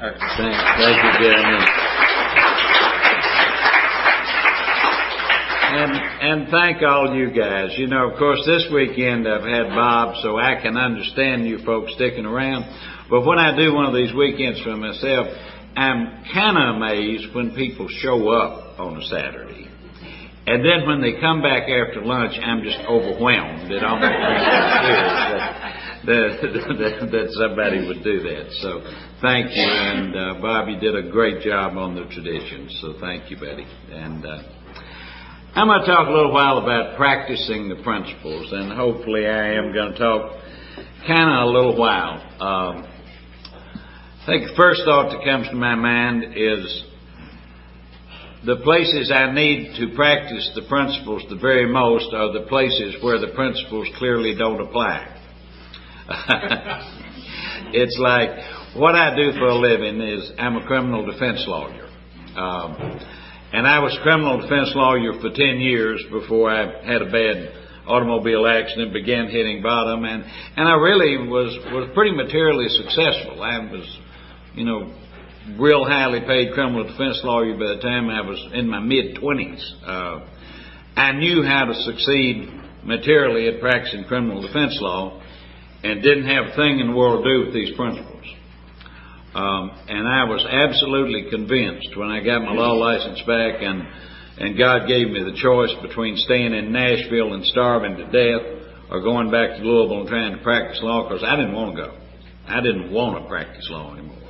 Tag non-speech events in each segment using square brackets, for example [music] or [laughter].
Thank, thank you, Jeremy. And, and thank all you guys. You know, of course, this weekend I've had Bob, so I can understand you folks sticking around. But when I do one of these weekends for myself, I'm kind of amazed when people show up on a Saturday. And then when they come back after lunch, I'm just overwhelmed. It almost brings tears [laughs] that, that, somebody would do that. So thank you, and uh, you did a great job on the traditions. So thank you, Betty. And uh, I'm going to talk a little while about practicing the principles, and hopefully I am going to talk kind of a little while. Um, I think the first thought that comes to my mind is the places I need to practice the principles the very most are the places where the principles clearly don't apply. [laughs] it's like what I do for a living is I'm a criminal defense lawyer. Um, and I was criminal defense lawyer for 10 years before I had a bad automobile accident, began hitting bottom, and, and I really was, was pretty materially successful. I was, you know, real highly paid criminal defense lawyer by the time I was in my mid 20s. Uh, I knew how to succeed materially at practicing criminal defense law and didn't have a thing in the world to do with these principles. Um, and I was absolutely convinced when I got my law license back and, and God gave me the choice between staying in Nashville and starving to death or going back to Louisville and trying to practice law because I didn't want to go. I didn't want to practice law anymore.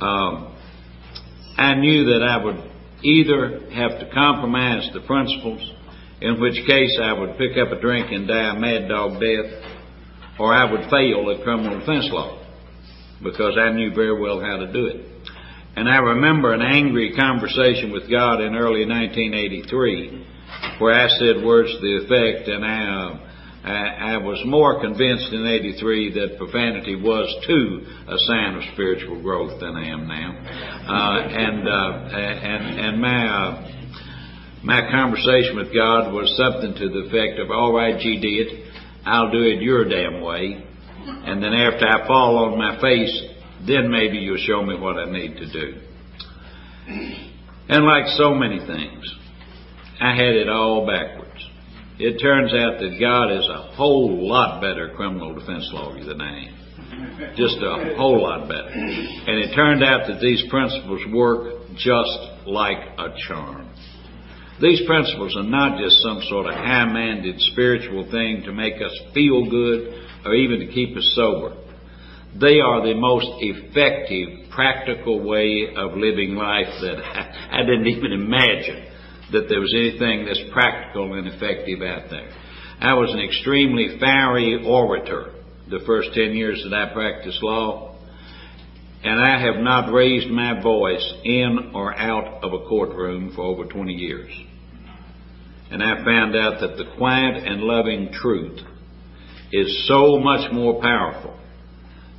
Um, I knew that I would either have to compromise the principles, in which case I would pick up a drink and die a mad dog death, or I would fail at criminal defense law because I knew very well how to do it. And I remember an angry conversation with God in early 1983 where I said words to the effect, and I, uh, I, I was more convinced in 83 that profanity was too a sign of spiritual growth than I am now. Uh, and, uh, and, and my, uh, my conversation with God was something to the effect of, all right, GD it, I'll do it your damn way. And then after I fall on my face, then maybe you'll show me what I need to do. And like so many things, I had it all backwards. It turns out that God is a whole lot better criminal defense lawyer than I am. Just a whole lot better. And it turned out that these principles work just like a charm. These principles are not just some sort of high-minded spiritual thing to make us feel good or even to keep us sober. They are the most effective, practical way of living life that I, [laughs] I didn't even imagine that there was anything that's practical and effective out there. I was an extremely fiery orator the first 10 years that I practiced law, and I have not raised my voice in or out of a courtroom for over 20 years. And I found out that the quiet and loving truth is so much more powerful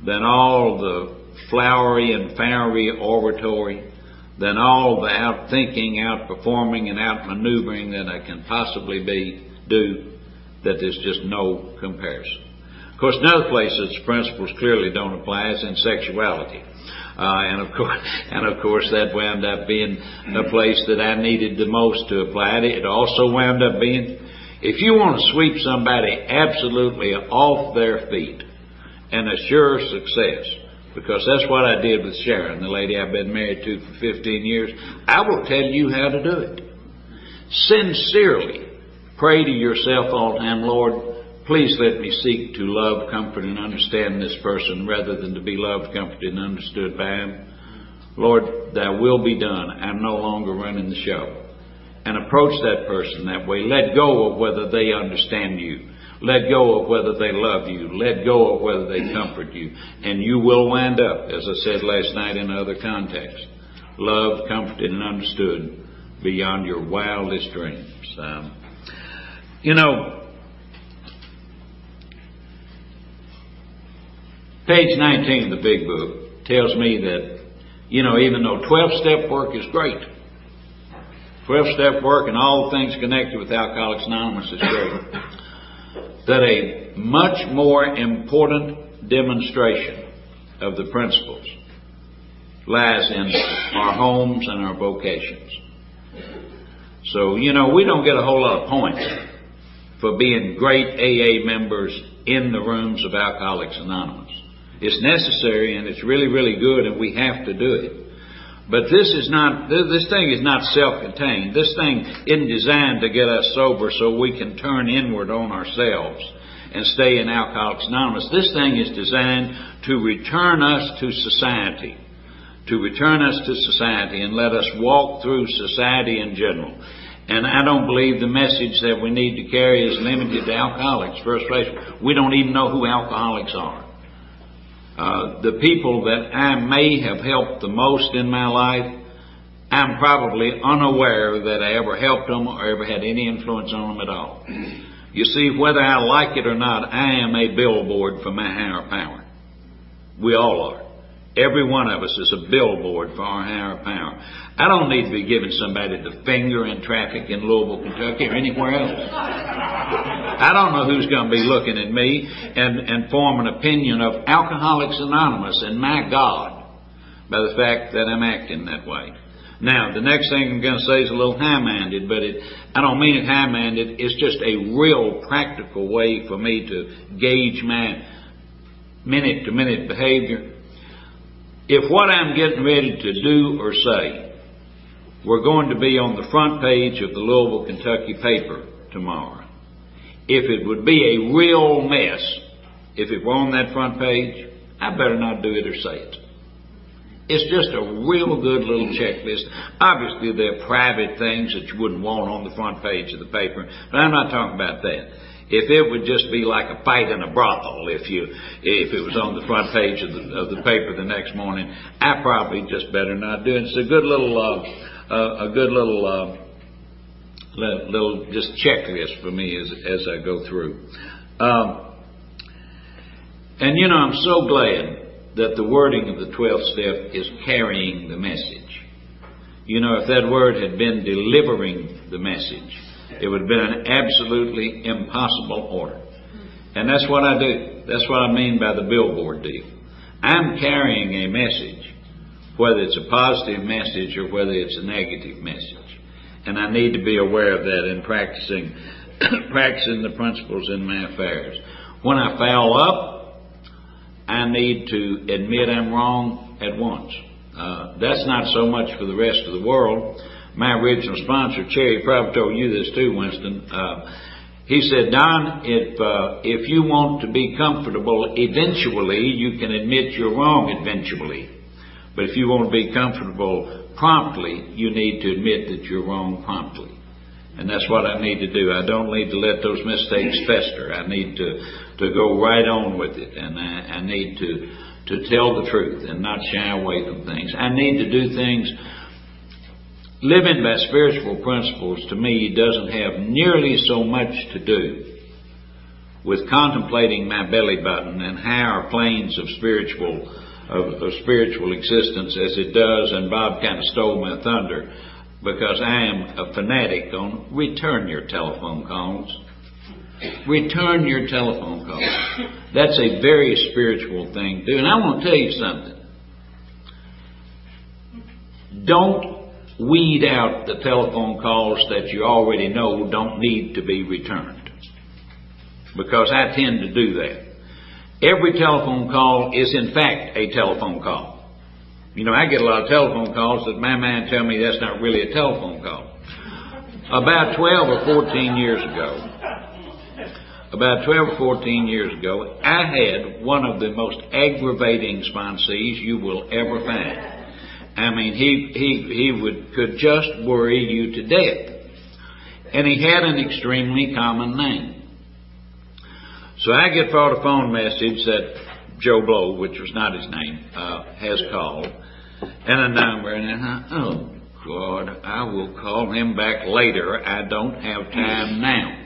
than all the flowery and fiery oratory than all the out thinking, out performing, and out maneuvering that I can possibly be do, that there's just no comparison. Course, another place the principles clearly don't apply is in sexuality. Uh, and of [laughs] course, and of course, that wound up being a place that I needed the most to apply it. It also wound up being, if you want to sweep somebody absolutely off their feet and assure success, because that's what I did with Sharon, the lady I've been married to for 15 years. I will tell you how to do it. Sincerely pray to yourself all the time, Lord, please let me seek to love, comfort, and understand this person rather than to be loved, comforted, and understood by him. Lord, thy will be done. I'm no longer running the show. And approach that person that way. Let go of whether they understand you. Let go of whether they love you. Let go of whether they comfort you. And you will wind up, as I said last night in other contexts, loved, comforted, and understood beyond your wildest dreams. Um, you know, page 19 of the big book tells me that, you know, even though 12 step work is great, 12 step work and all things connected with Alcoholics Anonymous is great that a much more important demonstration of the principles lies in our homes and our vocations. So, you know, we don't get a whole lot of points for being great AA members in the rooms of Alcoholics Anonymous. It's necessary and it's really, really good and we have to do it. But this is not, this thing is not self-contained. This thing isn't designed to get us sober so we can turn inward on ourselves and stay in Alcoholics Anonymous. This thing is designed to return us to society. To return us to society and let us walk through society in general. And I don't believe the message that we need to carry is limited to alcoholics. First place, we don't even know who alcoholics are. Uh, the people that I may have helped the most in my life, I'm probably unaware that I ever helped them or ever had any influence on them at all. You see, whether I like it or not, I am a billboard for my higher power. We all are. Every one of us is a billboard for our higher power. I don't need to be giving somebody the finger in traffic in Louisville, Kentucky or anywhere else. I don't know who's going to be looking at me and, and form an opinion of Alcoholics Anonymous and my God by the fact that I'm acting that way. Now, the next thing I'm going to say is a little high-minded, but it, I don't mean it high-minded. It's just a real practical way for me to gauge my minute-to-minute behavior if what I'm getting ready to do or say were going to be on the front page of the Louisville, Kentucky paper tomorrow, if it would be a real mess, if it were on that front page, I better not do it or say it. It's just a real good little checklist. Obviously, there are private things that you wouldn't want on the front page of the paper, but I'm not talking about that if it would just be like a fight in a brothel if you if it was on the front page of the, of the paper the next morning I probably just better not do it. It's a good little uh, uh, a good little uh, little just checklist for me as as I go through. Um, and you know I'm so glad that the wording of the 12th step is carrying the message. You know if that word had been delivering the message it would have been an absolutely impossible order. And that's what I do. That's what I mean by the billboard deal. I'm carrying a message, whether it's a positive message or whether it's a negative message. And I need to be aware of that in practicing, [coughs] practicing the principles in my affairs. When I foul up, I need to admit I'm wrong at once. Uh, that's not so much for the rest of the world my original sponsor, Cherry, probably told you this too, Winston. Uh, he said, Don, if uh, if you want to be comfortable, eventually you can admit you're wrong. Eventually, but if you want to be comfortable promptly, you need to admit that you're wrong promptly. And that's what I need to do. I don't need to let those mistakes fester. I need to to go right on with it, and I, I need to to tell the truth and not shy away from things. I need to do things living by spiritual principles to me doesn't have nearly so much to do with contemplating my belly button and higher planes of spiritual of, of spiritual existence as it does and Bob kind of stole my thunder because I am a fanatic on return your telephone calls. Return your telephone calls. That's a very spiritual thing to do. And I want to tell you something. Don't weed out the telephone calls that you already know don't need to be returned. Because I tend to do that. Every telephone call is in fact a telephone call. You know, I get a lot of telephone calls that my mind tell me that's not really a telephone call. About 12 or 14 years ago, about 12 or 14 years ago, I had one of the most aggravating sponsees you will ever find. I mean, he, he, he would, could just worry you to death. And he had an extremely common name. So I get a phone message that Joe Blow, which was not his name, uh, has called, and a number, and I oh, God, I will call him back later. I don't have time now.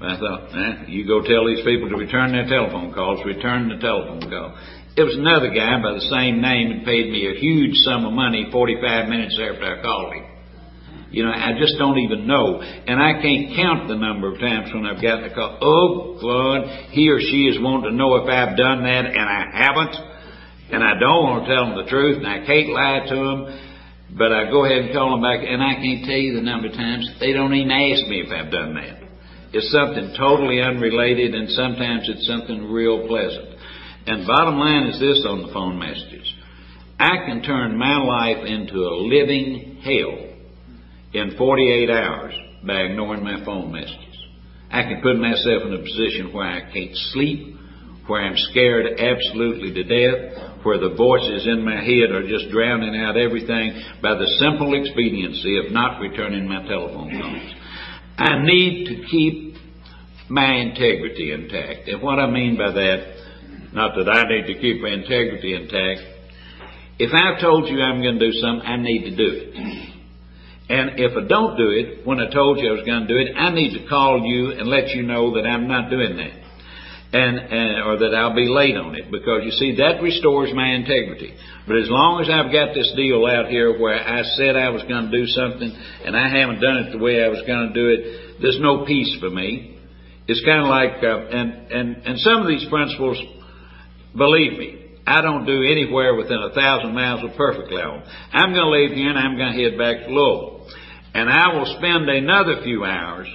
I thought, eh, you go tell these people to return their telephone calls, return the telephone call. It was another guy by the same name and paid me a huge sum of money 45 minutes after I called him. You know, I just don't even know. And I can't count the number of times when I've gotten a call. Oh, God, he or she is wanting to know if I've done that and I haven't. And I don't want to tell them the truth, and I can't lie to them, but I go ahead and call them back, and I can't tell you the number of times they don't even ask me if I've done that. It's something totally unrelated, and sometimes it's something real pleasant. And bottom line is this on the phone messages. I can turn my life into a living hell in 48 hours by ignoring my phone messages. I can put myself in a position where I can't sleep, where I'm scared absolutely to death, where the voices in my head are just drowning out everything by the simple expediency of not returning my telephone calls. I need to keep my integrity intact. And what I mean by that, not that I need to keep my integrity intact, if I've told you I'm going to do something, I need to do it. And if I don't do it, when I told you I was going to do it, I need to call you and let you know that I'm not doing that. And, and, or that I'll be late on it because you see that restores my integrity. But as long as I've got this deal out here where I said I was going to do something and I haven't done it the way I was going to do it, there's no peace for me. It's kind of like, uh, and and and some of these principles, believe me, I don't do anywhere within a thousand miles of perfectly level. I'm going to leave here and I'm going to head back to Louisville. And I will spend another few hours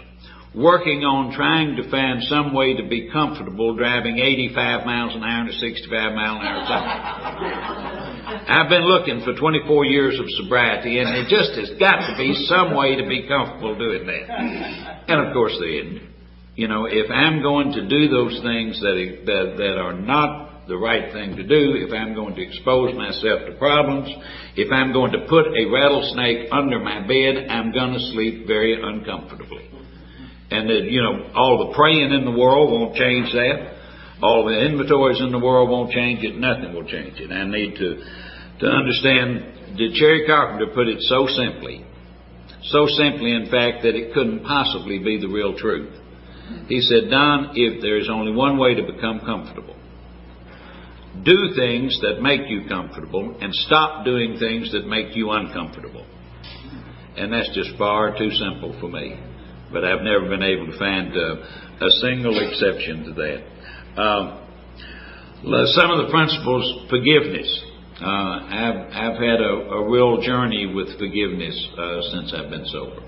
working on trying to find some way to be comfortable driving 85 miles an hour to 65 miles an hour. [laughs] I've been looking for 24 years of sobriety and it just has got to be some way to be comfortable doing that. And of course then, you know, if I'm going to do those things that, that, that are not the right thing to do, if I'm going to expose myself to problems, if I'm going to put a rattlesnake under my bed, I'm going to sleep very uncomfortably. And that, you know, all the praying in the world won't change that. All the inventories in the world won't change it. Nothing will change it. I need to, to understand that Cherry Carpenter put it so simply. So simply, in fact, that it couldn't possibly be the real truth. He said, Don, if there is only one way to become comfortable, do things that make you comfortable and stop doing things that make you uncomfortable. And that's just far too simple for me. But I've never been able to find uh, a single exception to that. Um, some of the principles, forgiveness. Uh, I've, I've had a, a, real journey with forgiveness uh, since I've been sober.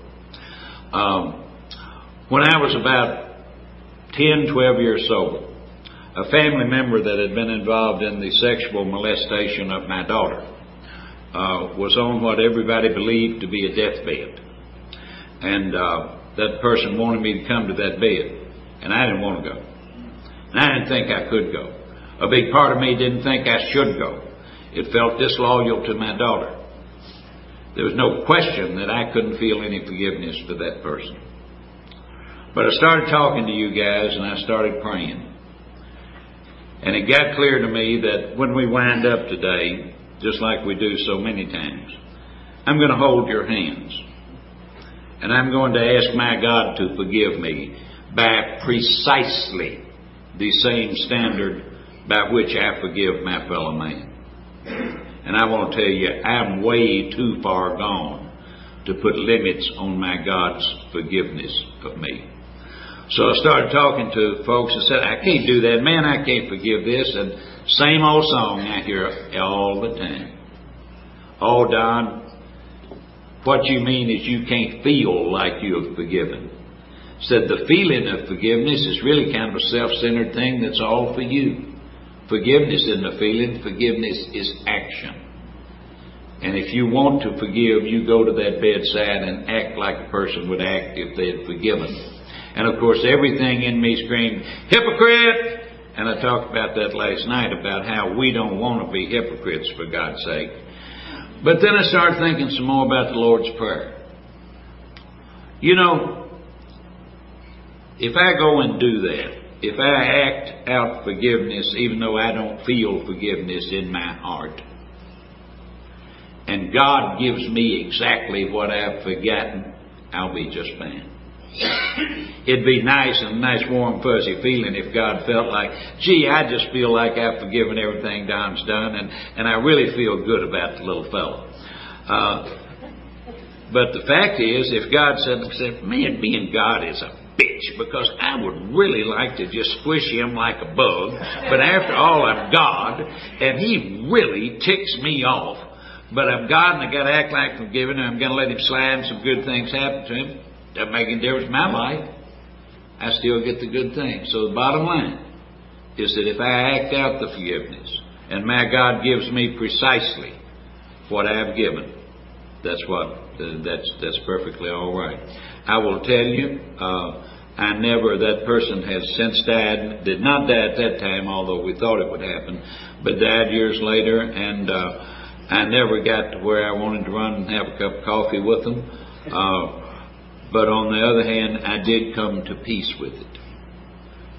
Um, when I was about 10, 12 years sober, a family member that had been involved in the sexual molestation of my daughter uh, was on what everybody believed to be a deathbed. And uh, that person wanted me to come to that bed, and I didn't want to go. And I didn't think I could go. A big part of me didn't think I should go. It felt disloyal to my daughter. There was no question that I couldn't feel any forgiveness for that person. But I started talking to you guys and I started praying. And it got clear to me that when we wind up today, just like we do so many times, I'm going to hold your hands. And I'm going to ask my God to forgive me by precisely the same standard by which I forgive my fellow man. And I want to tell you, I'm way too far gone to put limits on my God's forgiveness of me. So I started talking to folks and said, I can't do that. Man, I can't forgive this. And same old song I hear all the time. Oh, Don, what you mean is you can't feel like you have forgiven. Said the feeling of forgiveness is really kind of a self-centered thing that's all for you. Forgiveness isn't a feeling, forgiveness is action. And if you want to forgive, you go to that bedside and act like a person would act if they had forgiven. And of course, everything in me screamed, hypocrite! And I talked about that last night about how we don't want to be hypocrites for God's sake. But then I started thinking some more about the Lord's Prayer. You know, if I go and do that, if I act out forgiveness even though I don't feel forgiveness in my heart, and God gives me exactly what I've forgotten, I'll be just fine. It'd be nice and nice warm fuzzy feeling if God felt like, gee, I just feel like I've forgiven everything Don's done and, and I really feel good about the little fellow. Uh, but the fact is, if God said, said, man, being God is a bitch because I would really like to just squish him like a bug. But after all, I'm God, and he really ticks me off. But I'm God, and I got to act like giving, and I'm going to let him slide, and some good things happen to him. Make any difference in my life. I still get the good things. So the bottom line is that if I act out the forgiveness, and my God gives me precisely what I've given, that's what that's that's perfectly all right. I will tell you, uh, I never that person has since died. Did not die at that time, although we thought it would happen, but died years later, and uh, I never got to where I wanted to run and have a cup of coffee with them. Uh, but on the other hand, I did come to peace with it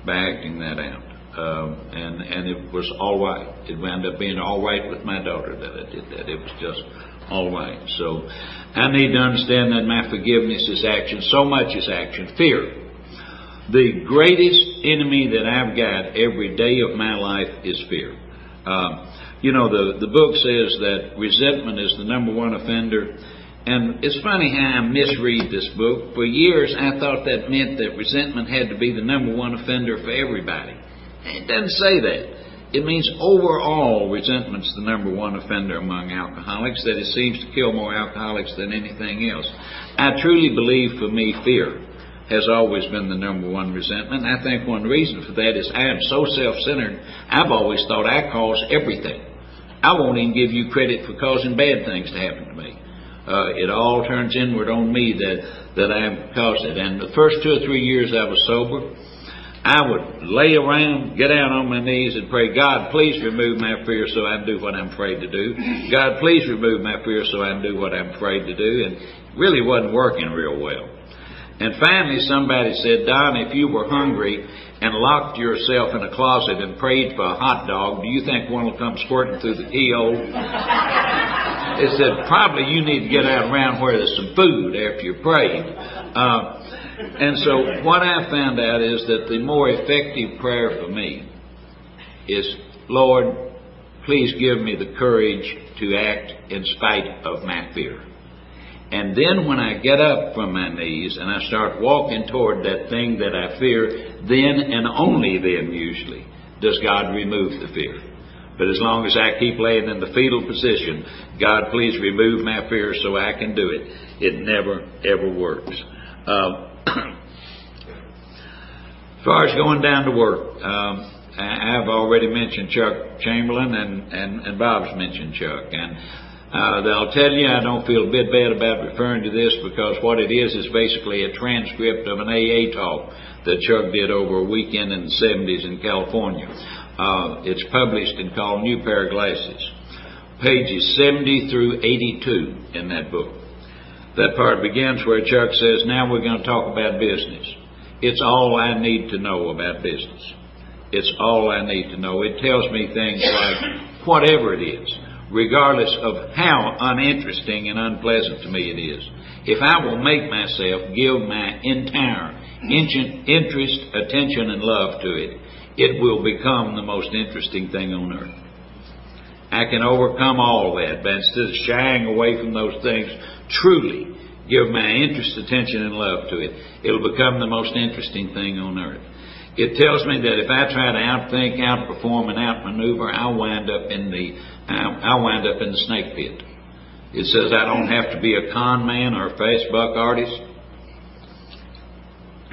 by acting that out. Um, and and it was all right. It wound up being all right with my daughter that I did that. It was just all right. So I need to understand that my forgiveness is action. So much is action. Fear. The greatest enemy that I've got every day of my life is fear. Um, you know, the, the book says that resentment is the number one offender and it's funny how I misread this book. For years, I thought that meant that resentment had to be the number one offender for everybody. It doesn't say that. It means overall resentment's the number one offender among alcoholics, that it seems to kill more alcoholics than anything else. I truly believe for me, fear has always been the number one resentment. I think one reason for that is I am so self centered, I've always thought I cause everything. I won't even give you credit for causing bad things to happen to me uh, it all turns inward on me that that I have caused it. And the first two or three years I was sober, I would lay around, get down on my knees, and pray, God, please remove my fear so I do what I'm afraid to do. God, please remove my fear so I do what I'm afraid to do. And really wasn't working real well. And finally, somebody said, Don, if you were hungry and locked yourself in a closet and prayed for a hot dog, do you think one will come squirting through the keyhole? it said, probably you need to get out around where there's some food after you prayed. Uh, and so what I found out is that the more effective prayer for me is, Lord, please give me the courage to act in spite of my fear. And then when I get up from my knees and I start walking toward that thing that I fear, then and only then usually does God remove the fear. But as long as I keep laying in the fetal position, God, please remove my fear so I can do it. It never, ever works. Uh, [clears throat] as far as going down to work, um, I've already mentioned Chuck Chamberlain and, and, and Bob's mentioned Chuck. And uh, they'll tell you I don't feel a bit bad about referring to this because what it is is basically a transcript of an AA talk that Chuck did over a weekend in the 70s in California. Uh, it's published and called New Pair of Glasses. Pages 70 through 82 in that book. That part begins where Chuck says, Now we're going to talk about business. It's all I need to know about business. It's all I need to know. It tells me things like whatever it is regardless of how uninteresting and unpleasant to me it is. If I will make myself give my entire interest, attention, and love to it, it will become the most interesting thing on earth. I can overcome all that, but instead of shying away from those things, truly give my interest, attention, and love to it, it'll become the most interesting thing on earth. It tells me that if I try to outthink, outperform, and outmaneuver, I'll wind up in the I wind up in the snake pit. It says I don't have to be a con man or a fast buck artist.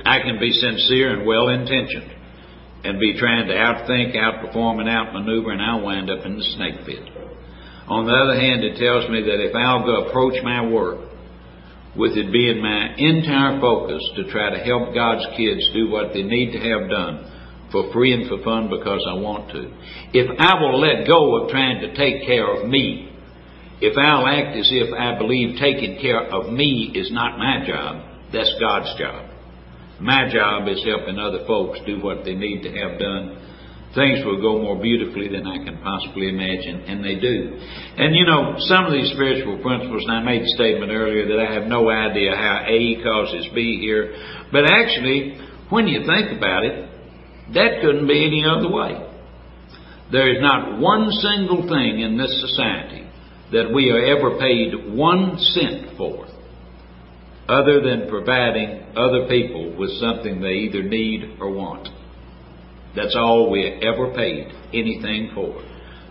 I can be sincere and well intentioned and be trying to outthink, outperform, and outmaneuver, and I'll wind up in the snake pit. On the other hand, it tells me that if I'll approach my work with it being my entire focus to try to help God's kids do what they need to have done, for free and for fun because I want to. If I will let go of trying to take care of me, if I'll act as if I believe taking care of me is not my job, that's God's job. My job is helping other folks do what they need to have done. Things will go more beautifully than I can possibly imagine, and they do. And you know, some of these spiritual principles, and I made the statement earlier that I have no idea how A causes B here, but actually, when you think about it, that couldn't be any other way. There is not one single thing in this society that we are ever paid one cent for other than providing other people with something they either need or want. That's all we ever paid anything for.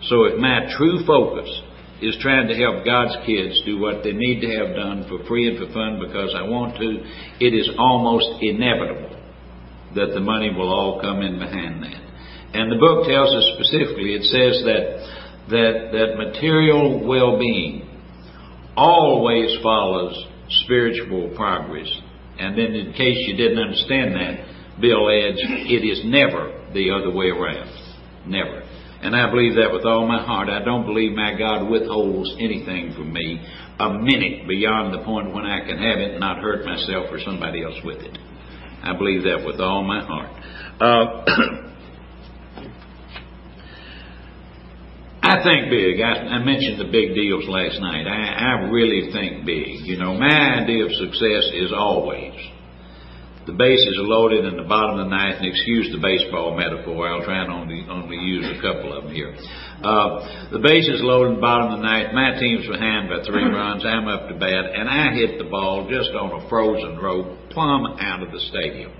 So if my true focus is trying to help God's kids do what they need to have done for free and for fun because I want to, it is almost inevitable that the money will all come in behind that. And the book tells us specifically, it says that that, that material well-being always follows spiritual progress. And then in case you didn't understand that, Bill adds, it is never the other way around. Never. And I believe that with all my heart. I don't believe my God withholds anything from me a minute beyond the point when I can have it and not hurt myself or somebody else with it. I believe that with all my heart. Uh, [clears throat] I think big. I, I, mentioned the big deals last night. I, I really think big. You know, my idea of success is always the bases are loaded in the bottom of the ninth, and excuse the baseball metaphor, I'll try and only, only use a couple of them here. Uh, the bases loaded in the bottom of the ninth, my team's behind by three runs, I'm up to bat, and I hit the ball just on a frozen rope, plumb out of the stadium.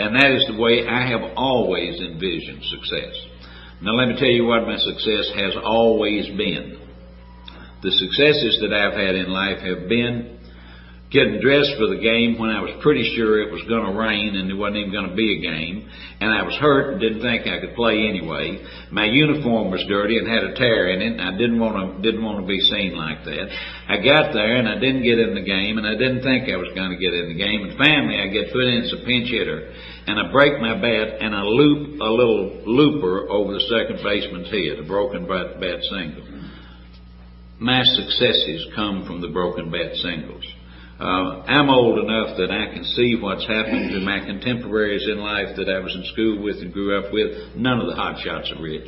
And that is the way I have always envisioned success. Now let me tell you what my success has always been. The successes that I've had in life have been getting dressed for the game when I was pretty sure it was going to rain and there wasn't even going to be a game. And I was hurt and didn't think I could play anyway. My uniform was dirty and had a tear in it and I didn't want to, didn't want to be seen like that. I got there and I didn't get in the game and I didn't think I was going to get in the game. And finally I get put in as a pinch hitter and I break my bat and I loop a little looper over the second baseman's head, a broken bat, single. My successes come from the broken bat singles. Uh, I'm old enough that I can see what's happened to my contemporaries in life that I was in school with and grew up with. None of the hot shots are rich.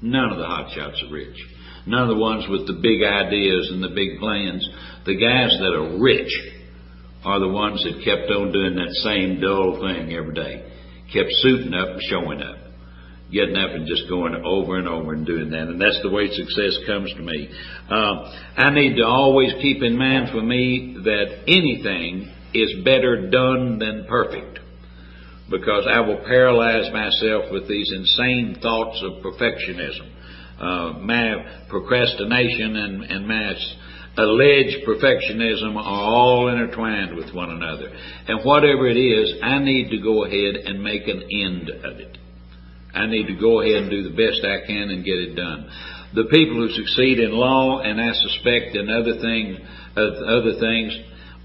None of the hot shots are rich. None of the ones with the big ideas and the big plans. The guys that are rich are the ones that kept on doing that same dull thing every day. Kept suiting up and showing up getting up and just going over and over and doing that. And that's the way success comes to me. Uh, I need to always keep in mind for me that anything is better done than perfect. Because I will paralyze myself with these insane thoughts of perfectionism. Uh, my procrastination and, and my alleged perfectionism are all intertwined with one another. And whatever it is, I need to go ahead and make an end of it. I need to go ahead and do the best I can and get it done. The people who succeed in law, and I suspect in other things, uh, other things,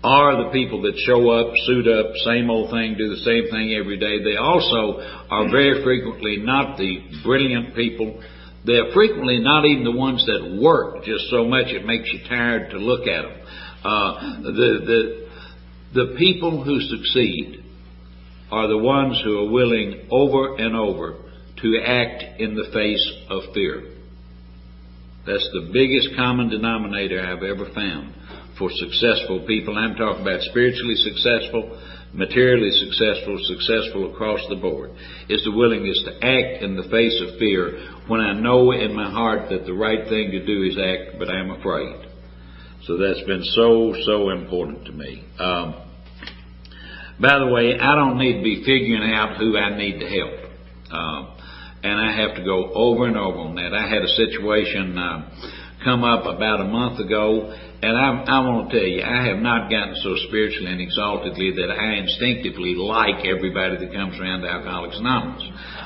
are the people that show up, suit up, same old thing, do the same thing every day. They also are very frequently not the brilliant people. They're frequently not even the ones that work just so much it makes you tired to look at them. Uh, the, the, the people who succeed are the ones who are willing over and over to act in the face of fear. That's the biggest common denominator I've ever found for successful people. I'm talking about spiritually successful, materially successful, successful across the board, is the willingness to act in the face of fear when I know in my heart that the right thing to do is act, but I'm afraid. So that's been so, so important to me. Um, by the way, I don't need to be figuring out who I need to help. Um, and I have to go over and over on that. I had a situation uh, come up about a month ago, and I, I want to tell you, I have not gotten so spiritually and exaltedly that I instinctively like everybody that comes around to Alcoholics Anonymous.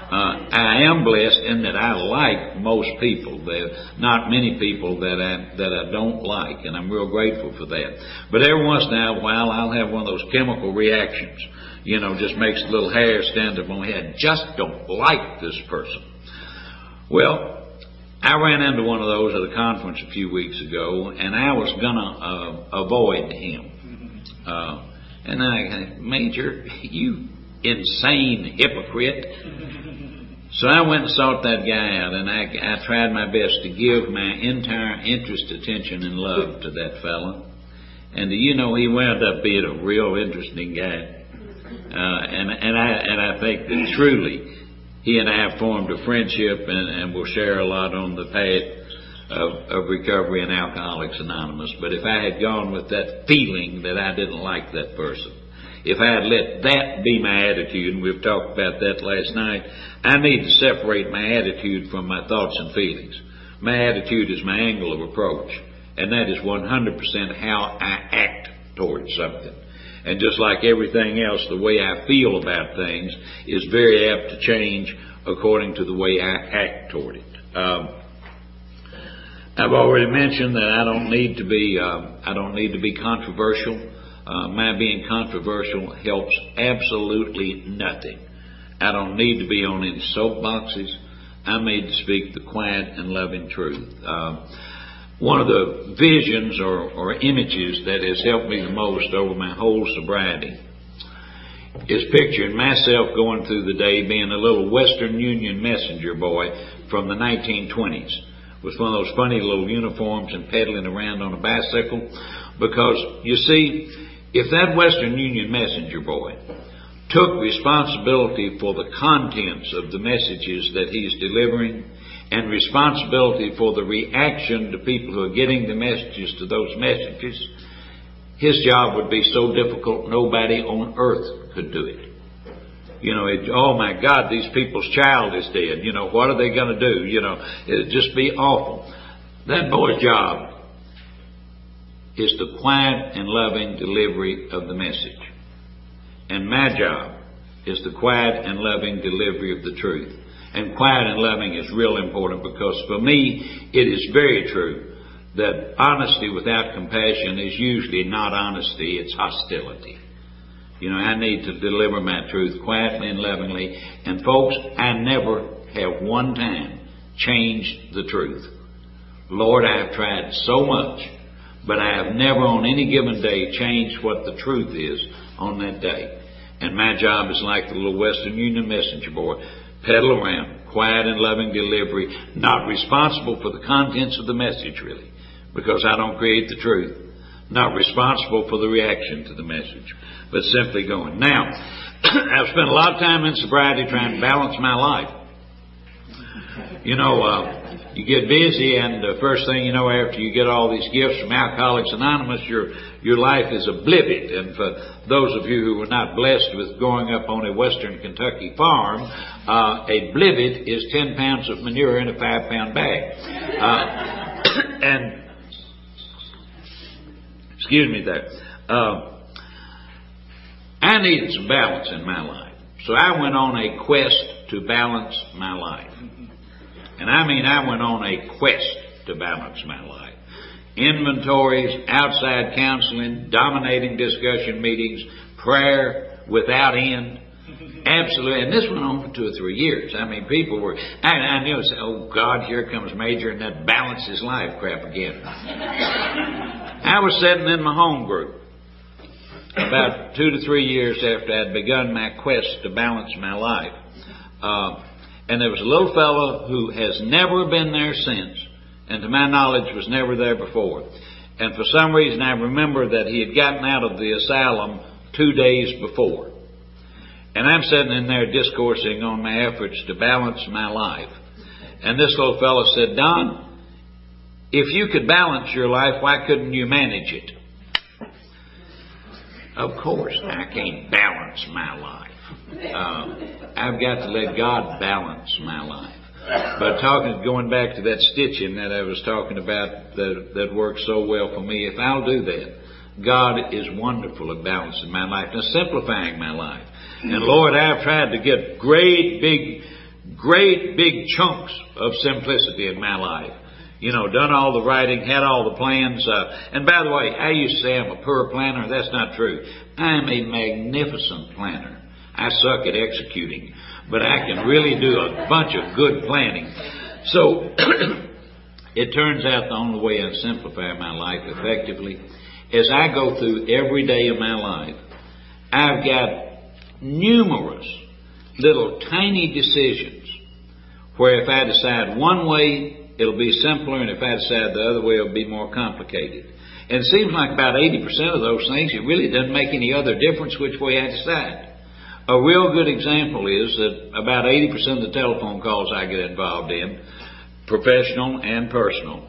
Uh, I am blessed in that I like most people. There are not many people that I that I don't like, and I'm real grateful for that. But every once in a while, I'll have one of those chemical reactions you know, just makes a little hair stand up on my head. Just don't like this person. Well, I ran into one of those at a conference a few weeks ago, and I was gonna uh, avoid him. Uh, and I, Major, you insane hypocrite. [laughs] So I went and sought that guy out, and I, I tried my best to give my entire interest, attention, and love to that fellow. And you know, he wound up being a real interesting guy. Uh, and and I and I think that truly he and I have formed a friendship and, and will share a lot on the path of, of recovery in Alcoholics Anonymous. But if I had gone with that feeling that I didn't like that person, if I had let that be my attitude, and we've talked about that last night, I need to separate my attitude from my thoughts and feelings. My attitude is my angle of approach, and that is 100% how I act towards something. And just like everything else, the way I feel about things is very apt to change according to the way I act toward it. Um, I've already mentioned that I don't need to be uh, I don't need to be controversial. Uh, my being controversial helps absolutely nothing. I don't need to be on any soapboxes. I'm made to speak the quiet and loving truth. Uh, one of the visions or, or images that has helped me the most over my whole sobriety is picturing myself going through the day being a little Western Union messenger boy from the 1920s with one of those funny little uniforms and pedaling around on a bicycle. Because, you see, if that Western Union messenger boy took responsibility for the contents of the messages that he's delivering and responsibility for the reaction to people who are getting the messages to those messages, his job would be so difficult nobody on earth could do it. You know, it, oh my God, these people's child is dead. You know, what are they going to do? You know, it'd just be awful. That boy's job is the quiet and loving delivery of the message. And my job is the quiet and loving delivery of the truth. And quiet and loving is real important because for me, it is very true that honesty without compassion is usually not honesty, it's hostility. You know, I need to deliver my truth quietly and lovingly. And folks, I never have one time changed the truth. Lord, I have tried so much, but I have never on any given day changed what the truth is on that day. And my job is like the little Western Union messenger boy, pedal around, quiet and loving delivery, not responsible for the contents of the message really, because I don't create the truth, not responsible for the reaction to the message but simply going. Now, [clears throat] I've spent a lot of time in sobriety trying to balance my life. You know, uh, you get busy, and the first thing you know, after you get all these gifts from Alcoholics Anonymous, your your life is a blivet. And for those of you who were not blessed with growing up on a Western Kentucky farm, uh, a blivet is ten pounds of manure in a five pound bag. Uh, [coughs] and excuse me there. Uh, I needed some balance in my life. So I went on a quest to balance my life. And I mean, I went on a quest to balance my life. Inventories, outside counseling, dominating discussion meetings, prayer without end. Absolutely. And this went on for two or three years. I mean, people were, I, I knew, oh God, here comes Major and that balances life crap again. I was sitting in my home group about two to three years after I'd begun my quest to balance my life. Uh, and there was a little fellow who has never been there since, and to my knowledge was never there before. And for some reason I remember that he had gotten out of the asylum two days before. And I'm sitting in there discoursing on my efforts to balance my life. And this little fellow said, Don, if you could balance your life, why couldn't you manage it? Of course, I can't balance my life. Uh, I've got to let God balance my life. But talking, going back to that stitching that I was talking about that, that works so well for me, if I'll do that, God is wonderful at balancing my life and simplifying my life. And Lord, I've tried to get great big, great big chunks of simplicity in my life you know, done all the writing, had all the plans. Uh, and by the way, I used to say I'm a poor planner. That's not true. I'm a magnificent planner. I suck at executing, but I can really do a bunch of good planning. So [clears throat] it turns out the only way I simplify my life effectively is I go through every day of my life. I've got numerous little tiny decisions where if I decide one way it'll be simpler, and if I decide the other way, it'll be more complicated. And it seems like about 80% of those things, it really doesn't make any other difference which way I decide. A real good example is that about 80% of the telephone calls I get involved in, professional and personal,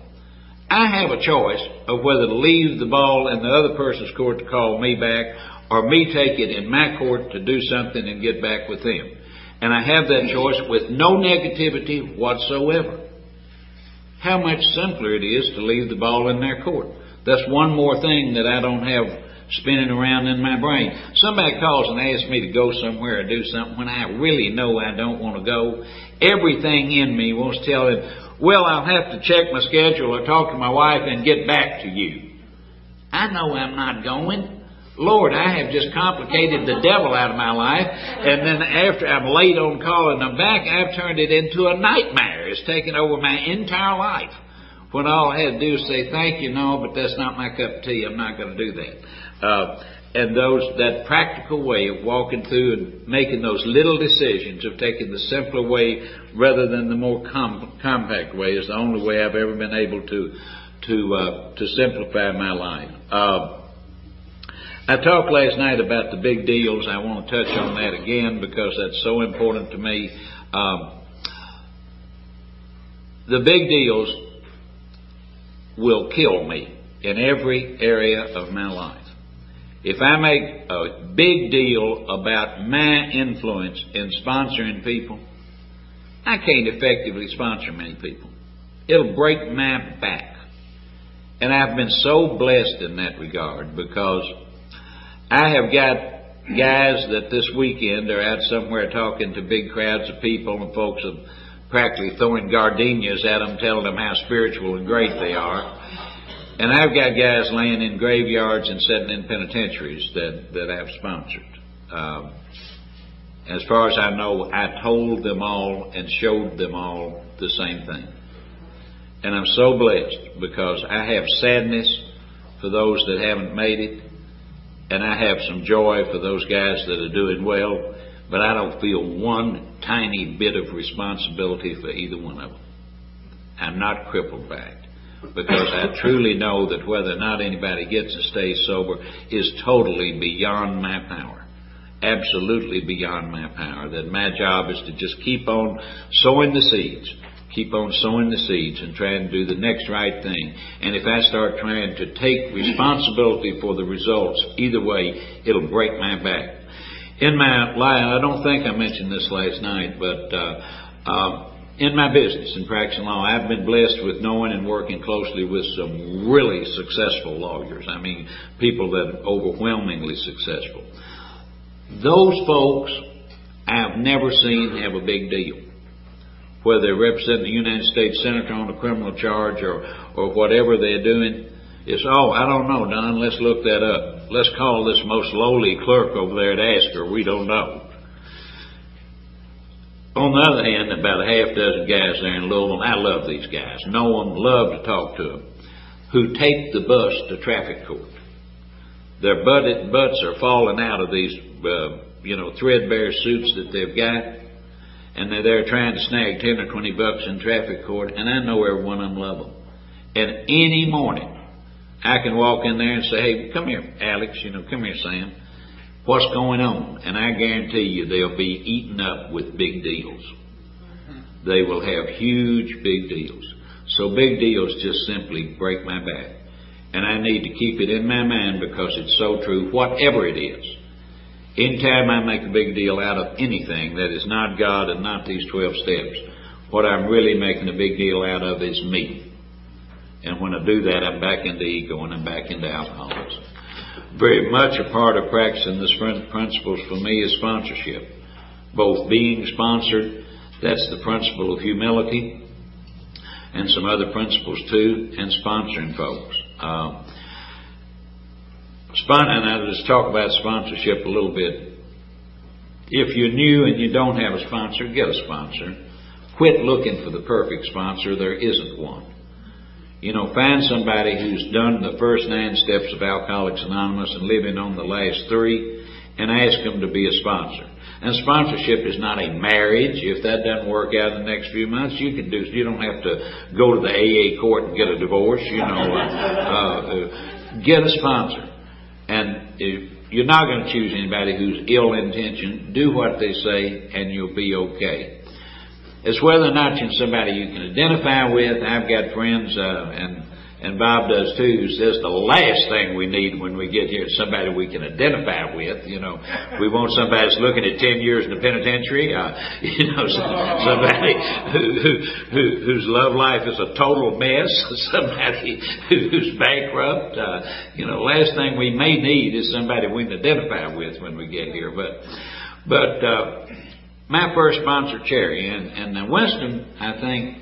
I have a choice of whether to leave the ball in the other person's court to call me back or me take it in my court to do something and get back with them. And I have that choice with no negativity whatsoever. How much simpler it is to leave the ball in their court. That's one more thing that I don't have spinning around in my brain. Somebody calls and asks me to go somewhere or do something when I really know I don't want to go. Everything in me wants to tell him, well, I'll have to check my schedule or talk to my wife and get back to you. I know I'm not going. Lord, I have just complicated the devil out of my life, and then after I'm late on calling them back, I've turned it into a nightmare. It's taken over my entire life. When all I had to do was say, thank you, no, but that's not my cup of tea. I'm not going to do that. Uh, and those, that practical way of walking through and making those little decisions of taking the simpler way rather than the more com- compact way is the only way I've ever been able to, to, uh, to simplify my life. Uh, I talked last night about the big deals. I want to touch on that again because that's so important to me. Um, the big deals will kill me in every area of my life. If I make a big deal about my influence in sponsoring people, I can't effectively sponsor many people. It'll break my back. And I've been so blessed in that regard because I have got guys that this weekend are out somewhere talking to big crowds of people and folks are practically throwing gardenias at them, telling them how spiritual and great they are. And I've got guys laying in graveyards and sitting in penitentiaries that, that I've sponsored. Um, as far as I know, I told them all and showed them all the same thing. And I'm so blessed because I have sadness for those that haven't made it and I have some joy for those guys that are doing well, but I don't feel one tiny bit of responsibility for either one of them. I'm not crippled by it because I truly know that whether or not anybody gets to stay sober is totally beyond my power. Absolutely beyond my power. That my job is to just keep on sowing the seeds keep on sowing the seeds and trying to do the next right thing. And if I start trying to take responsibility for the results, either way, it'll break my back. In my life, I don't think I mentioned this last night, but uh, uh, in my business in practicing law, I've been blessed with knowing and working closely with some really successful lawyers. I mean, people that are overwhelmingly successful. Those folks I've never seen have a big deal whether they represent the United States Senator on a criminal charge or, or whatever they're doing. It's, oh, I don't know, Don, let's look that up. Let's call this most lowly clerk over there and ask her. We don't know. On the other hand, about a half dozen guys there in Louisville, I love these guys. Know them, love to talk to them, who take the bus to traffic court. Their butts are falling out of these, uh, you know, threadbare suits that they've got and they're there trying to snag 10 or 20 bucks in traffic court, and I know every one of them love them. And any morning, I can walk in there and say, hey, come here, Alex, you know, come here, Sam. What's going on? And I guarantee you they'll be eaten up with big deals. They will have huge big deals. So big deals just simply break my back. And I need to keep it in my mind because it's so true, whatever it is. Anytime I make a big deal out of anything that is not God and not these 12 steps, what I'm really making a big deal out of is me. And when I do that, I'm back into ego and I'm back into alcoholism. Very much a part of practicing this principles for me is sponsorship. Both being sponsored, that's the principle of humility, and some other principles too, and sponsoring folks. Uh, and I'll just talk about sponsorship a little bit. If you're new and you don't have a sponsor, get a sponsor. Quit looking for the perfect sponsor. There isn't one. You know, find somebody who's done the first nine steps of Alcoholics Anonymous and living on the last three and ask them to be a sponsor. And sponsorship is not a marriage. If that doesn't work out in the next few months, you can do. You don't have to go to the AA court and get a divorce. You know, uh, [laughs] uh, get a sponsor. And if you're not going to choose anybody who's ill intentioned, do what they say and you'll be okay. It's whether or not you're somebody you can identify with. I've got friends, uh, and and Bob does too, who says the last thing we need when we get here is somebody we can identify with. You know, we want somebody that's looking at 10 years in the penitentiary, uh, [laughs] you know, somebody who, who, who, whose love life is a total mess, [laughs] somebody who's bankrupt. Uh, you know, last thing we may need is somebody we can identify with when we get here. But, but, uh, my first sponsor, Cherry, and, and Winston, I think,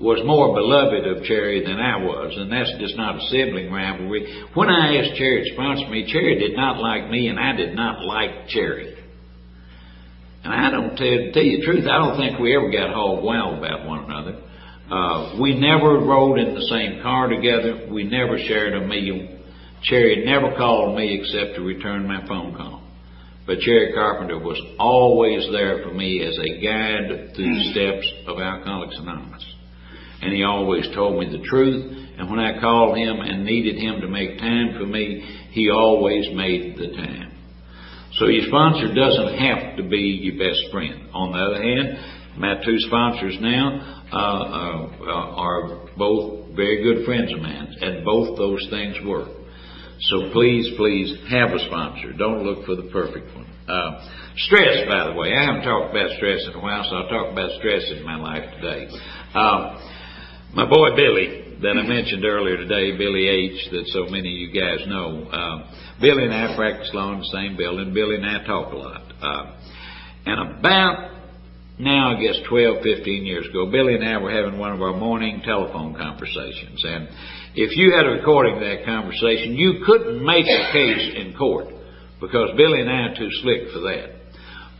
was more beloved of Cherry than I was, and that's just not a sibling rivalry. When I asked Cherry to sponsor me, Cherry did not like me, and I did not like Cherry. And I don't tell, tell you the truth, I don't think we ever got hog wild about one another. Uh, we never rode in the same car together. We never shared a meal. Cherry never called me except to return my phone call. But Cherry Carpenter was always there for me as a guide through the steps of Alcoholics Anonymous. And he always told me the truth. And when I called him and needed him to make time for me, he always made the time. So your sponsor doesn't have to be your best friend. On the other hand, my two sponsors now uh, uh, are both very good friends of mine, and both those things work. So please, please have a sponsor. Don't look for the perfect one. Uh, stress, by the way, I haven't talked about stress in a while, so I'll talk about stress in my life today. Uh, my boy Billy, that I [laughs] mentioned earlier today, Billy H, that so many of you guys know. Uh, Billy and I practice law in the same building. Billy and I talk a lot. Uh, and about now, I guess 12, 15 years ago, Billy and I were having one of our morning telephone conversations. And if you had a recording of that conversation, you couldn't make a case in court because Billy and I are too slick for that.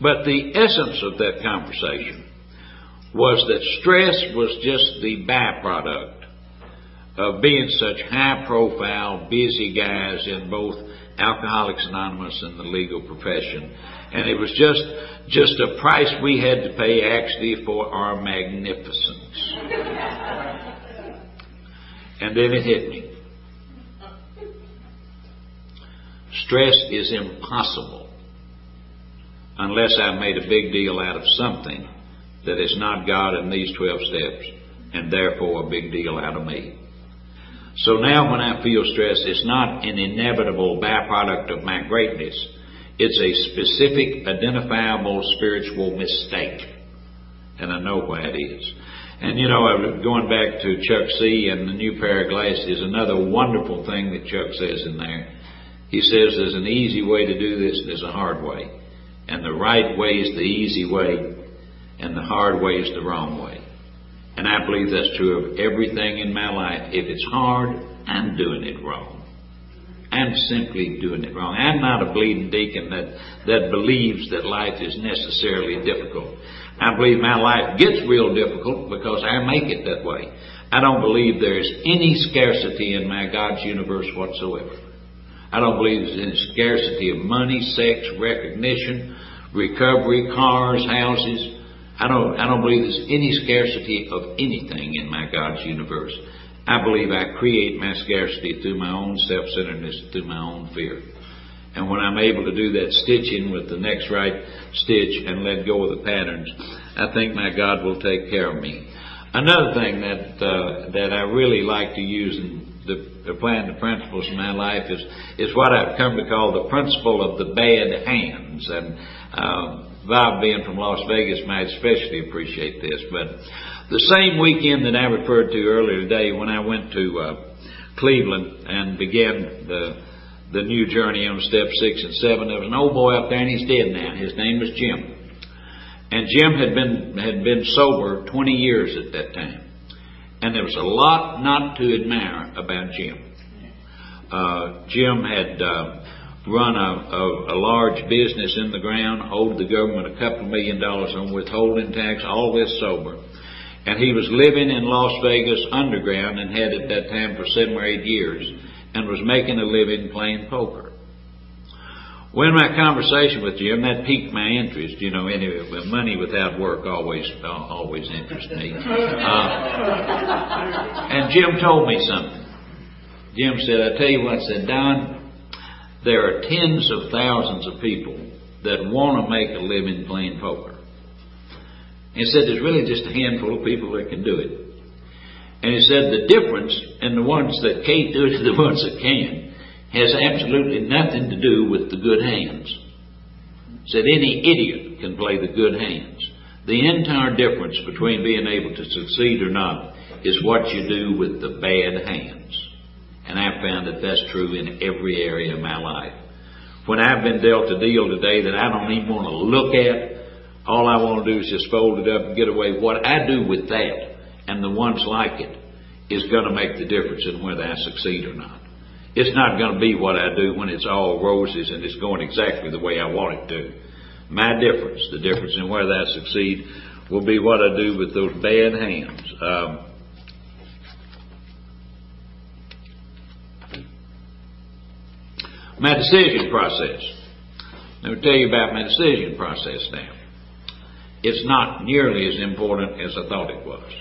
But the essence of that conversation was that stress was just the byproduct of being such high profile, busy guys in both Alcoholics Anonymous and the legal profession. And it was just just a price we had to pay actually for our magnificence. [laughs] and then it hit me. Stress is impossible unless I made a big deal out of something that is not God in these 12 steps, and therefore a big deal out of me. So now when I feel stress, it's not an inevitable byproduct of my greatness. It's a specific, identifiable spiritual mistake. And I know why it is. And you know, going back to Chuck C. and the new pair of glasses, another wonderful thing that Chuck says in there. He says there's an easy way to do this and there's a hard way. And the right way is the easy way, and the hard way is the wrong way. And I believe that's true of everything in my life. If it's hard, I'm doing it wrong. I'm simply doing it wrong. I'm not a bleeding deacon that, that believes that life is necessarily difficult. I believe my life gets real difficult because I make it that way. I don't believe there's any scarcity in my God's universe whatsoever. I don't believe there's any scarcity of money, sex, recognition, recovery, cars, houses. I don't, I don't believe there's any scarcity of anything in my God's universe. I believe I create my scarcity through my own self-centeredness, through my own fear. And when I'm able to do that stitching with the next right stitch and let go of the patterns, I think my God will take care of me. Another thing that uh, that I really like to use in the, applying the principles in my life is is what I've come to call the principle of the bad hands. And uh, Bob, being from Las Vegas, might especially appreciate this. But the same weekend that I referred to earlier today, when I went to uh, Cleveland and began the the new journey on step six and seven, there was an old boy up there, and he's dead now. His name was Jim, and Jim had been had been sober 20 years at that time, and there was a lot not to admire about Jim. Uh, Jim had uh, run a, a, a large business in the ground, owed the government a couple million dollars on withholding tax, all this sober. And he was living in Las Vegas underground and had at that time for seven or eight years and was making a living playing poker. When my conversation with Jim, that piqued my interest. You know, anyway, money without work always always interests me. Uh, and Jim told me something. Jim said, "I tell you what," said Don, there are tens of thousands of people that want to make a living playing poker. He said there's really just a handful of people that can do it. And he said the difference in the ones that can't do it and the [laughs] ones that can has absolutely nothing to do with the good hands. He said any idiot can play the good hands. The entire difference between being able to succeed or not is what you do with the bad hands. And I've found that that's true in every area of my life. When I've been dealt a deal today that I don't even want to look at, all I want to do is just fold it up and get away. What I do with that and the ones like it is going to make the difference in whether I succeed or not. It's not going to be what I do when it's all roses and it's going exactly the way I want it to. My difference, the difference in whether I succeed, will be what I do with those bad hands. Um, my decision process. Let me tell you about my decision process now. It's not nearly as important as I thought it was.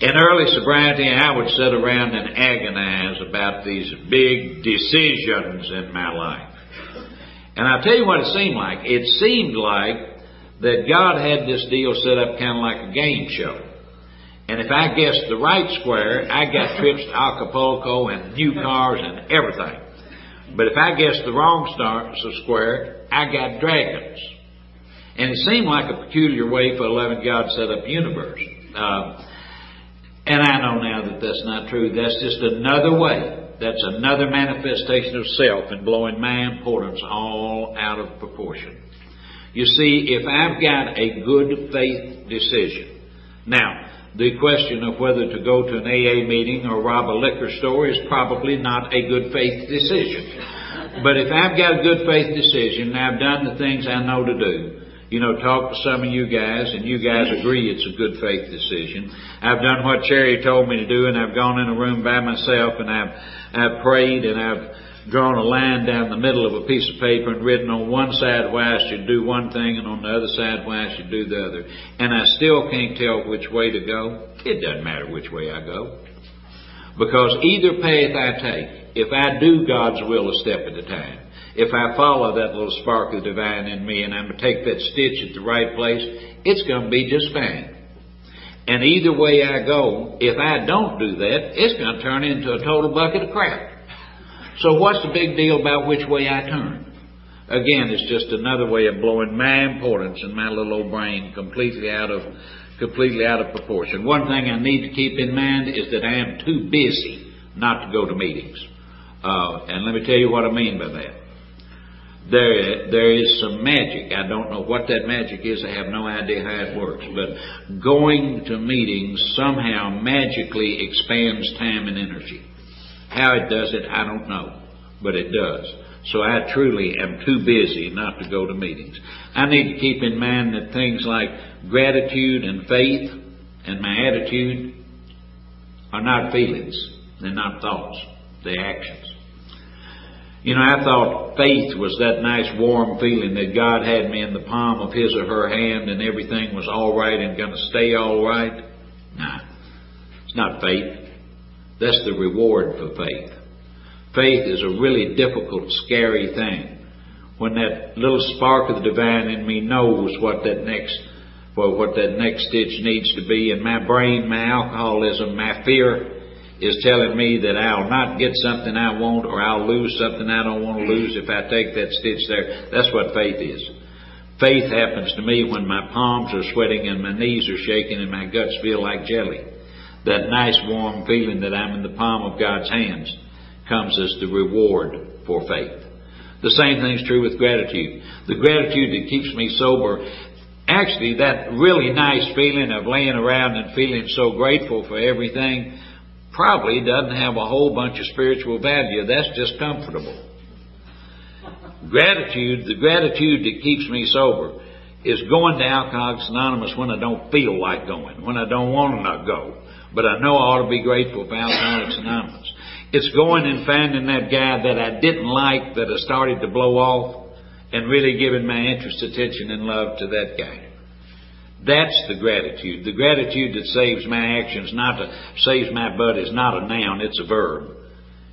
In early sobriety, I would sit around and agonize about these big decisions in my life. And I'll tell you what it seemed like. It seemed like that God had this deal set up kind of like a game show. And if I guessed the right square, I got trips to Acapulco and new cars and everything. But if I guessed the wrong star, so square, I got dragons. And it seemed like a peculiar way for a loving God to set up universe. Uh, and I know now that that's not true. That's just another way. That's another manifestation of self and blowing my importance all out of proportion. You see, if I've got a good faith decision, now, the question of whether to go to an AA meeting or rob a liquor store is probably not a good faith decision. But if I've got a good faith decision and I've done the things I know to do, you know, talk to some of you guys, and you guys agree it's a good faith decision. I've done what Cherry told me to do, and I've gone in a room by myself, and I've, I've prayed, and I've drawn a line down the middle of a piece of paper and written on one side why I should do one thing, and on the other side why I should do the other. And I still can't tell which way to go. It doesn't matter which way I go. Because either path I take, if I do God's will a step at a time, if I follow that little spark of the divine in me and I'm going to take that stitch at the right place, it's going to be just fine. And either way I go, if I don't do that, it's going to turn into a total bucket of crap. So what's the big deal about which way I turn? Again, it's just another way of blowing my importance and my little old brain completely out of completely out of proportion. One thing I need to keep in mind is that I am too busy not to go to meetings. Uh, and let me tell you what I mean by that there there is some magic. I don't know what that magic is. I have no idea how it works. But going to meetings somehow magically expands time and energy. How it does it, I don't know, but it does. So I truly am too busy not to go to meetings. I need to keep in mind that things like gratitude and faith and my attitude are not feelings. They're not thoughts. They're actions. You know, I thought faith was that nice warm feeling that God had me in the palm of His or her hand and everything was all right and going to stay all right. Nah, it's not faith. That's the reward for faith. Faith is a really difficult, scary thing. When that little spark of the divine in me knows what that next, well, what that next stitch needs to be, and my brain, my alcoholism, my fear, is telling me that I'll not get something I want or I'll lose something I don't want to lose if I take that stitch there. That's what faith is. Faith happens to me when my palms are sweating and my knees are shaking and my guts feel like jelly. That nice warm feeling that I'm in the palm of God's hands comes as the reward for faith. The same thing's true with gratitude. The gratitude that keeps me sober actually that really nice feeling of laying around and feeling so grateful for everything probably doesn't have a whole bunch of spiritual value. That's just comfortable. Gratitude, the gratitude that keeps me sober, is going to Alcoholics Anonymous when I don't feel like going, when I don't want to not go. But I know I ought to be grateful for Alcoholics Anonymous. It's going and finding that guy that I didn't like that I started to blow off and really giving my interest, attention, and love to that guy. That's the gratitude. The gratitude that saves my actions, not to, saves my butt is not a noun, it's a verb.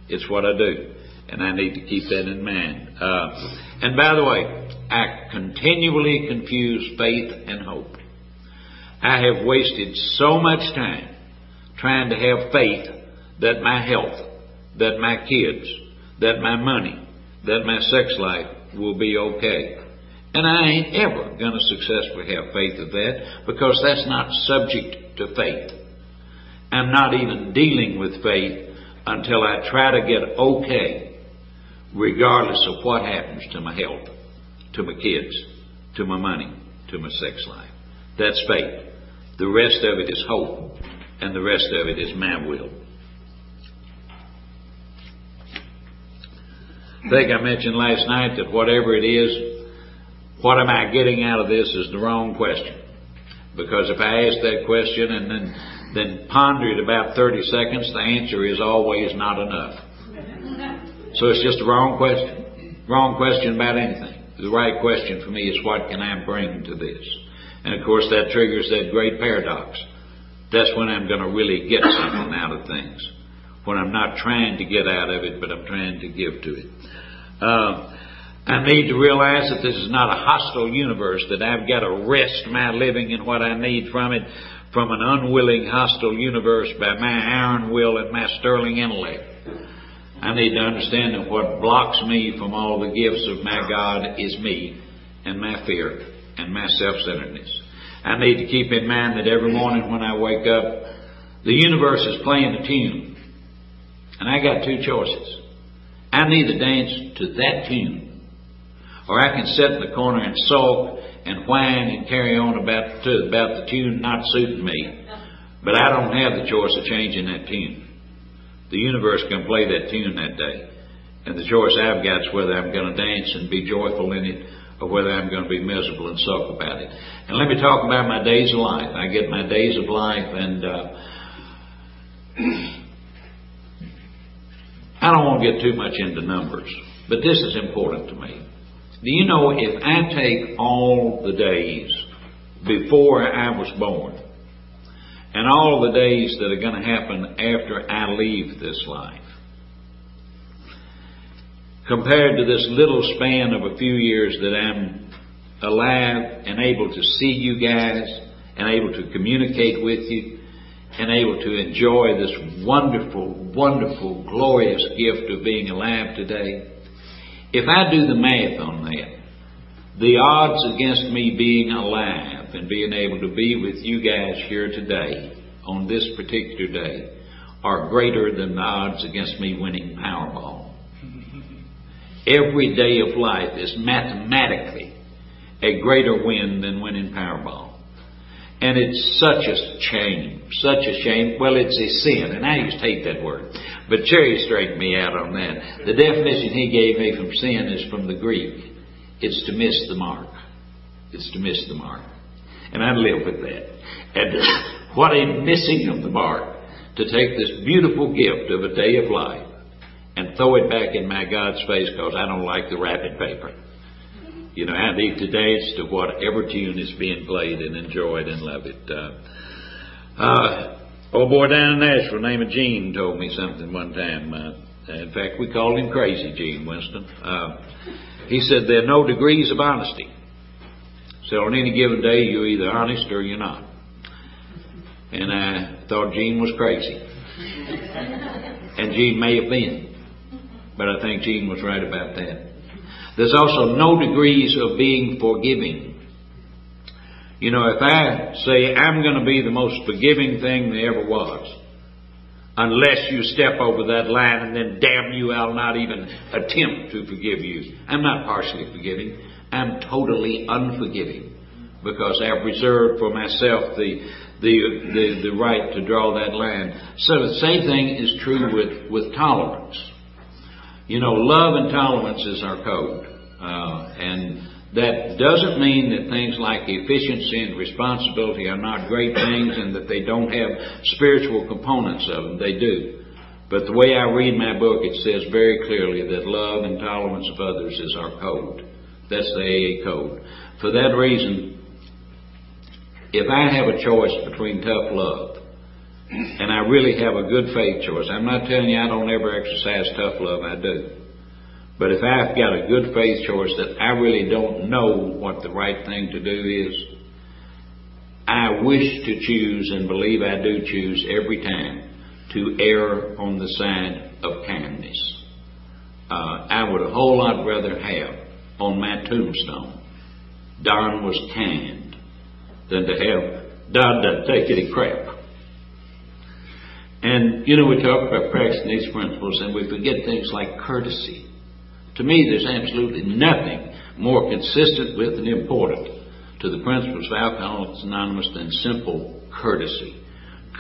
It's what I do. And I need to keep that in mind. Uh, and by the way, I continually confuse faith and hope. I have wasted so much time trying to have faith that my health, that my kids, that my money, that my sex life will be okay. And I ain't ever going to successfully have faith of that because that's not subject to faith. I'm not even dealing with faith until I try to get okay, regardless of what happens to my health, to my kids, to my money, to my sex life. That's faith. The rest of it is hope, and the rest of it is my will. I think I mentioned last night that whatever it is, what am I getting out of this is the wrong question. Because if I ask that question and then, then ponder it about 30 seconds, the answer is always not enough. So it's just a wrong question. Wrong question about anything. The right question for me is what can I bring to this? And of course that triggers that great paradox. That's when I'm going to really get something out of things when I'm not trying to get out of it, but I'm trying to give to it. Uh, I need to realize that this is not a hostile universe, that I've got to wrest my living and what I need from it from an unwilling, hostile universe by my iron will and my sterling intellect. I need to understand that what blocks me from all the gifts of my God is me and my fear and my self-centeredness. I need to keep in mind that every morning when I wake up, the universe is playing a tune. And I got two choices. I need to dance to that tune. Or I can sit in the corner and sulk and whine and carry on about, to, about the tune not suiting me. But I don't have the choice of changing that tune. The universe can play that tune that day. And the choice I've got is whether I'm going to dance and be joyful in it or whether I'm going to be miserable and sulk about it. And let me talk about my days of life. I get my days of life and, uh, [clears throat] I don't want to get too much into numbers, but this is important to me. Do you know if I take all the days before I was born and all the days that are going to happen after I leave this life, compared to this little span of a few years that I'm alive and able to see you guys and able to communicate with you and able to enjoy this wonderful, wonderful, glorious gift of being alive today, if I do the math on that, the odds against me being alive and being able to be with you guys here today on this particular day are greater than the odds against me winning Powerball. [laughs] Every day of life is mathematically a greater win than winning Powerball. And it's such a shame, such a shame. Well, it's a sin, and I used to hate that word. But Cherry straightened me out on that. The definition he gave me from sin is from the Greek. It's to miss the mark. It's to miss the mark. And I live with that. And [laughs] what a missing of the mark to take this beautiful gift of a day of life and throw it back in my God's face because I don't like the wrapping paper. You know, I need to dance to whatever tune is being played and enjoy it and love it. Uh, uh, old boy down in Nashville name of Gene told me something one time. Uh, in fact, we called him Crazy Gene Winston. Uh, he said there are no degrees of honesty. So on any given day, you're either honest or you're not. And I thought Gene was crazy. and Gene may have been. But I think Gene was right about that. There's also no degrees of being forgiving. You know, if I say I'm going to be the most forgiving thing there ever was, unless you step over that line and then damn you, I'll not even attempt to forgive you. I'm not partially forgiving. I'm totally unforgiving because I've reserved for myself the, the, the, the right to draw that line. So the same thing is true with, with tolerance. You know, love and tolerance is our code. Uh, and that doesn't mean that things like efficiency and responsibility are not great things and that they don't have spiritual components of them. They do. But the way I read my book, it says very clearly that love and tolerance of others is our code. That's the AA code. For that reason, if I have a choice between tough love and I really have a good faith choice. I'm not telling you I don't ever exercise tough love, I do. But if I've got a good faith choice that I really don't know what the right thing to do is, I wish to choose and believe I do choose every time to err on the side of kindness. Uh, I would a whole lot rather have on my tombstone, Don was kind, than to have Don doesn't take any crap. And, you know, we talk about practicing these principles and we forget things like courtesy. To me, there's absolutely nothing more consistent with and important to the principles of Alcoholics Anonymous than simple courtesy.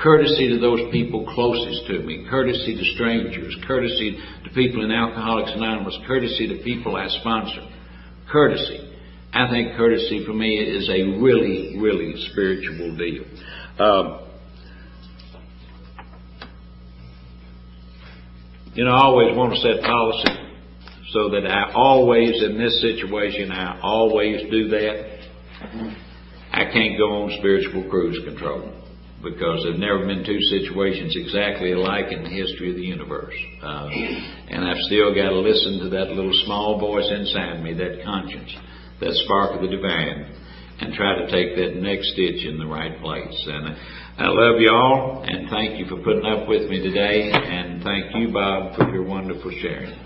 Courtesy to those people closest to me, courtesy to strangers, courtesy to people in Alcoholics Anonymous, courtesy to people I sponsor. Courtesy. I think courtesy for me is a really, really spiritual deal. Um, you know, I always want to set policy so that I always, in this situation, I always do that. I can't go on spiritual cruise control because there've never been two situations exactly alike in the history of the universe. Uh, and I've still got to listen to that little small voice inside me, that conscience, that spark of the divine, and try to take that next stitch in the right place. And I love you all, and thank you for putting up with me today, and thank you, Bob, for your wonderful sharing.